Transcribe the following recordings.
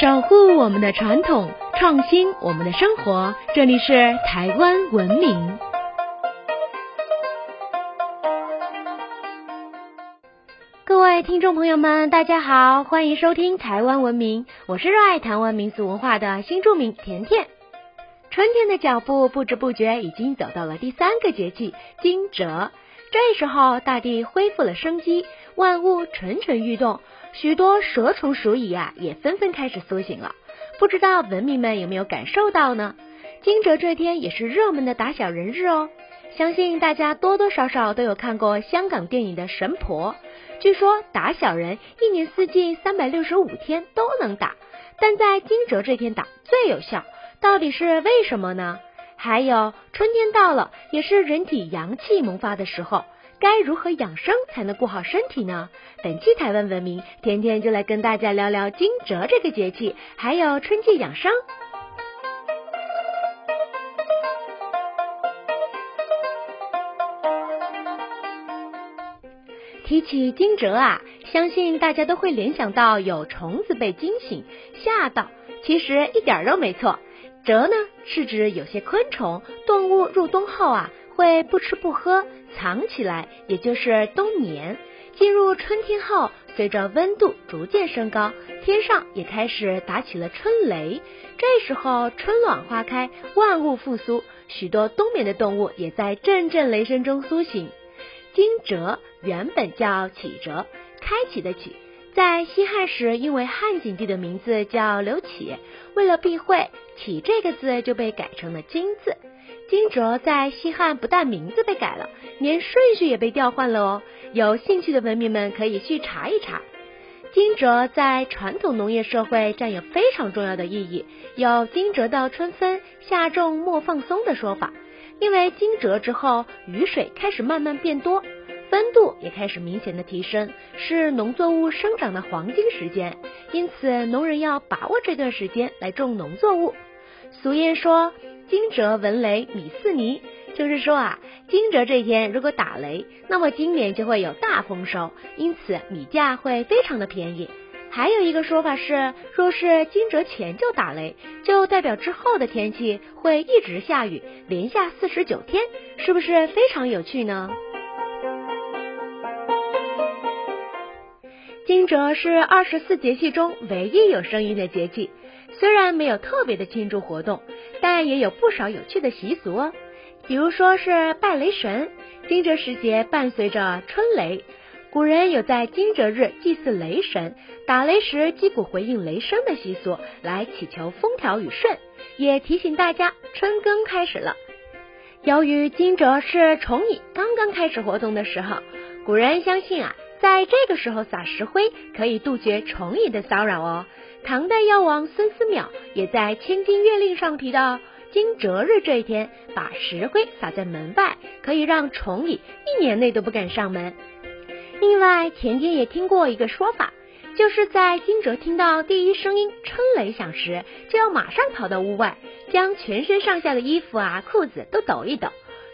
守护我们的传统，创新我们的生活。这里是台湾文明。各位听众朋友们，大家好，欢迎收听台湾文明，我是热爱台湾民俗文化的新住民甜甜。春天的脚步不知不觉已经走到了第三个节气惊蛰，这时候大地恢复了生机，万物蠢蠢欲动。许多蛇虫鼠蚁啊，也纷纷开始苏醒了。不知道文明们有没有感受到呢？惊蛰这天也是热门的打小人日哦。相信大家多多少少都有看过香港电影的《神婆》，据说打小人一年四季三百六十五天都能打，但在惊蛰这天打最有效，到底是为什么呢？还有春天到了，也是人体阳气萌发的时候。该如何养生才能顾好身体呢？本期台湾文明，天天就来跟大家聊聊惊蛰这个节气，还有春季养生。提起惊蛰啊，相信大家都会联想到有虫子被惊醒吓到，其实一点都没错。蛰呢是指有些昆虫动物入冬后啊。会不吃不喝，藏起来，也就是冬眠。进入春天后，随着温度逐渐升高，天上也开始打起了春雷。这时候春暖花开，万物复苏，许多冬眠的动物也在阵阵雷声中苏醒。惊蛰原本叫启蛰，开启的启，在西汉时因为汉景帝的名字叫刘启，为了避讳启这个字，就被改成了惊字。惊蛰在西汉不但名字被改了，连顺序也被调换了哦。有兴趣的文明们可以去查一查。惊蛰在传统农业社会占有非常重要的意义，有惊蛰到春分，夏种莫放松的说法。因为惊蛰之后，雨水开始慢慢变多，温度也开始明显的提升，是农作物生长的黄金时间，因此农人要把握这段时间来种农作物。俗谚说。惊蛰闻雷米似泥，就是说啊，惊蛰这天如果打雷，那么今年就会有大丰收，因此米价会非常的便宜。还有一个说法是，若是惊蛰前就打雷，就代表之后的天气会一直下雨，连下四十九天，是不是非常有趣呢？惊蛰是二十四节气中唯一有声音的节气。虽然没有特别的庆祝活动，但也有不少有趣的习俗哦。比如说是拜雷神，惊蛰时节伴随着春雷，古人有在惊蛰日祭祀雷神，打雷时击鼓回应雷声的习俗，来祈求风调雨顺，也提醒大家春耕开始了。由于惊蛰是虫蚁刚刚开始活动的时候，古人相信啊，在这个时候撒石灰可以杜绝虫蚁的骚扰哦。唐代药王孙思邈也在《千金月令》上提到，惊蛰日这一天把石灰撒在门外，可以让虫蚁一年内都不敢上门。另外，甜甜也听过一个说法，就是在惊蛰听到第一声音春雷响时，就要马上跑到屋外，将全身上下的衣服啊、裤子都抖一抖。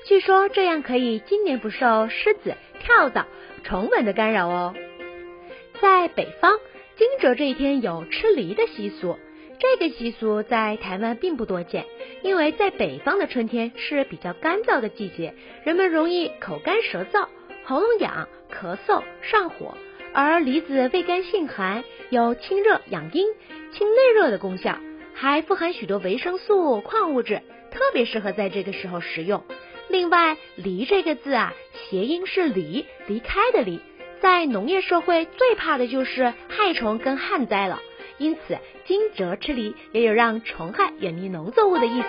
据说这样可以今年不受狮子、跳蚤、虫蚊的干扰哦。在北方。惊蛰这一天有吃梨的习俗，这个习俗在台湾并不多见，因为在北方的春天是比较干燥的季节，人们容易口干舌燥、喉咙痒、咳嗽、上火，而梨子味甘性寒，有清热养阴、清内热的功效，还富含许多维生素、矿物质，特别适合在这个时候食用。另外，离这个字啊，谐音是离离开的离。在农业社会，最怕的就是害虫跟旱灾了，因此惊蛰吃梨也有让虫害远离农作物的意思。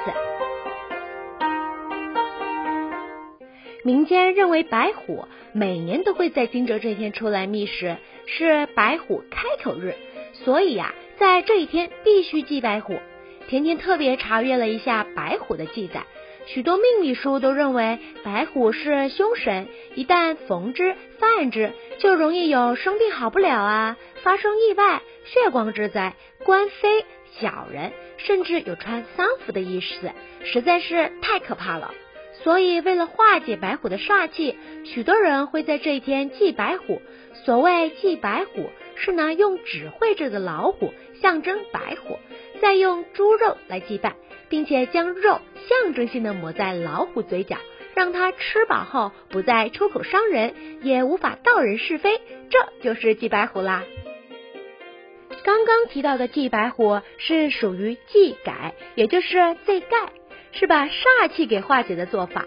民间认为白虎每年都会在惊蛰这天出来觅食，是白虎开口日，所以呀，在这一天必须祭白虎。甜甜特别查阅了一下白虎的记载。许多命理书都认为白虎是凶神，一旦逢之犯之，就容易有生病好不了啊，发生意外、血光之灾、官非、小人，甚至有穿丧服的意思，实在是太可怕了。所以，为了化解白虎的煞气，许多人会在这一天祭白虎。所谓祭白虎，是呢用纸绘制的老虎象征白虎，再用猪肉来祭拜，并且将肉象征性的抹在老虎嘴角，让它吃饱后不再出口伤人，也无法道人是非，这就是祭白虎啦。刚刚提到的祭白虎是属于祭改，也就是祭盖，是把煞气给化解的做法。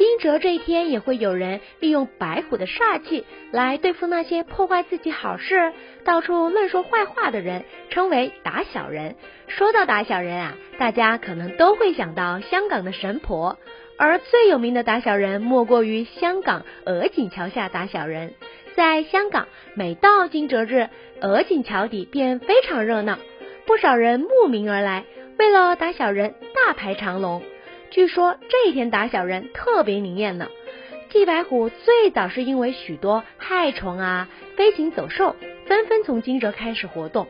惊蛰这一天，也会有人利用白虎的煞气来对付那些破坏自己好事、到处乱说坏话的人，称为打小人。说到打小人啊，大家可能都会想到香港的神婆，而最有名的打小人莫过于香港鹅颈桥下打小人。在香港，每到惊蛰日，鹅颈桥底便非常热闹，不少人慕名而来，为了打小人大排长龙。据说这一天打小人特别灵验呢。祭白虎最早是因为许多害虫啊、飞禽走兽纷纷从惊蛰开始活动，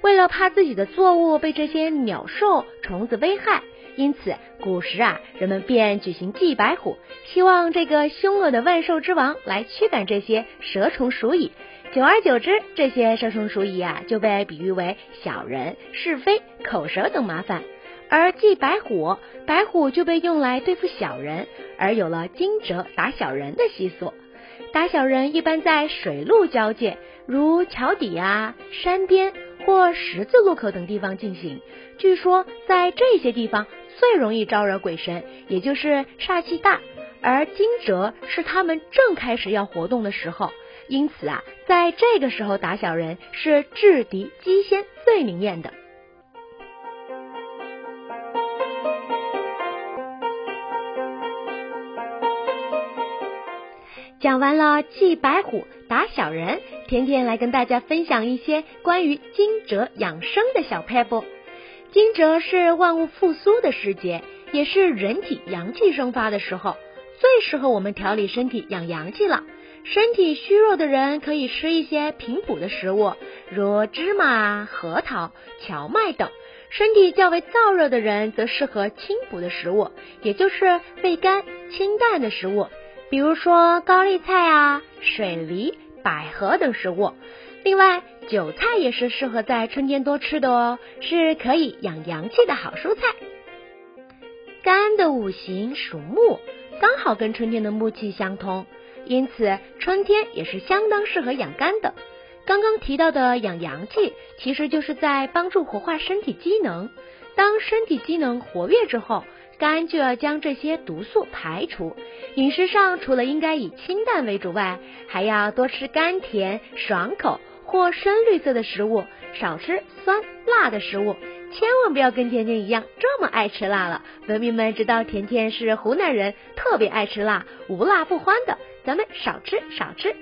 为了怕自己的作物被这些鸟兽虫子危害，因此古时啊人们便举行祭白虎，希望这个凶恶的万兽之王来驱赶这些蛇虫鼠蚁。久而久之，这些蛇虫鼠蚁啊就被比喻为小人、是非、口舌等麻烦。而祭白虎，白虎就被用来对付小人，而有了惊蛰打小人的习俗。打小人一般在水陆交界，如桥底啊、山边或十字路口等地方进行。据说在这些地方最容易招惹鬼神，也就是煞气大。而惊蛰是他们正开始要活动的时候，因此啊，在这个时候打小人是制敌击仙最灵验的。讲完了祭白虎打小人，甜甜来跟大家分享一些关于惊蛰养生的小撇步。惊蛰是万物复苏的时节，也是人体阳气生发的时候，最适合我们调理身体养阳气了。身体虚弱的人可以吃一些平补的食物，如芝麻、核桃、荞麦等；身体较为燥热的人则适合清补的食物，也就是味甘清淡的食物。比如说高丽菜啊、水梨、百合等食物，另外韭菜也是适合在春天多吃的哦，是可以养阳气的好蔬菜。肝的五行属木，刚好跟春天的木气相通，因此春天也是相当适合养肝的。刚刚提到的养阳气，其实就是在帮助活化身体机能。当身体机能活跃之后，肝就要将这些毒素排除。饮食上除了应该以清淡为主外，还要多吃甘甜、爽口或深绿色的食物，少吃酸辣的食物。千万不要跟甜甜一样这么爱吃辣了。文明们知道甜甜是湖南人，特别爱吃辣，无辣不欢的。咱们少吃少吃。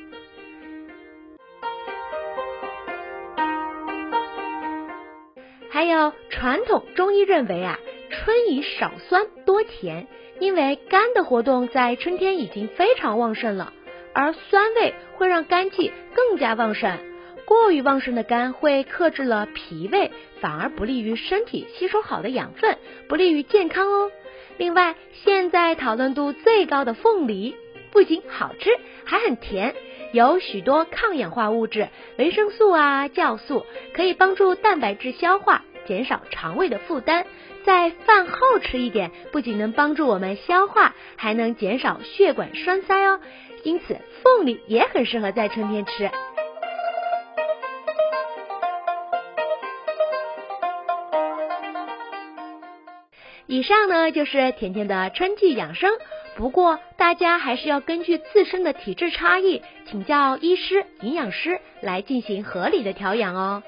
还有传统中医认为啊。春宜少酸多甜，因为肝的活动在春天已经非常旺盛了，而酸味会让肝气更加旺盛。过于旺盛的肝会克制了脾胃，反而不利于身体吸收好的养分，不利于健康哦。另外，现在讨论度最高的凤梨，不仅好吃，还很甜，有许多抗氧化物质、维生素啊、酵素，可以帮助蛋白质消化。减少肠胃的负担，在饭后吃一点，不仅能帮助我们消化，还能减少血管栓塞哦。因此，凤梨也很适合在春天吃。以上呢就是甜甜的春季养生，不过大家还是要根据自身的体质差异，请教医师、营养师来进行合理的调养哦。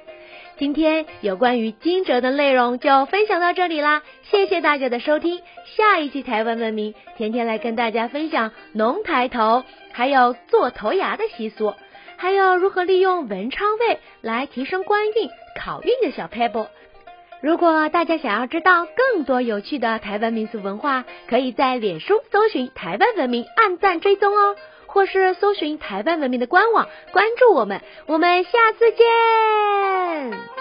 今天有关于惊蛰的内容就分享到这里啦，谢谢大家的收听。下一期台湾文明，甜甜来跟大家分享龙抬头，还有做头牙的习俗，还有如何利用文昌位来提升官运、考运的小 pebble。如果大家想要知道更多有趣的台湾民俗文化，可以在脸书搜寻台湾文明，按赞追踪哦。或是搜寻台湾文明的官网，关注我们，我们下次见。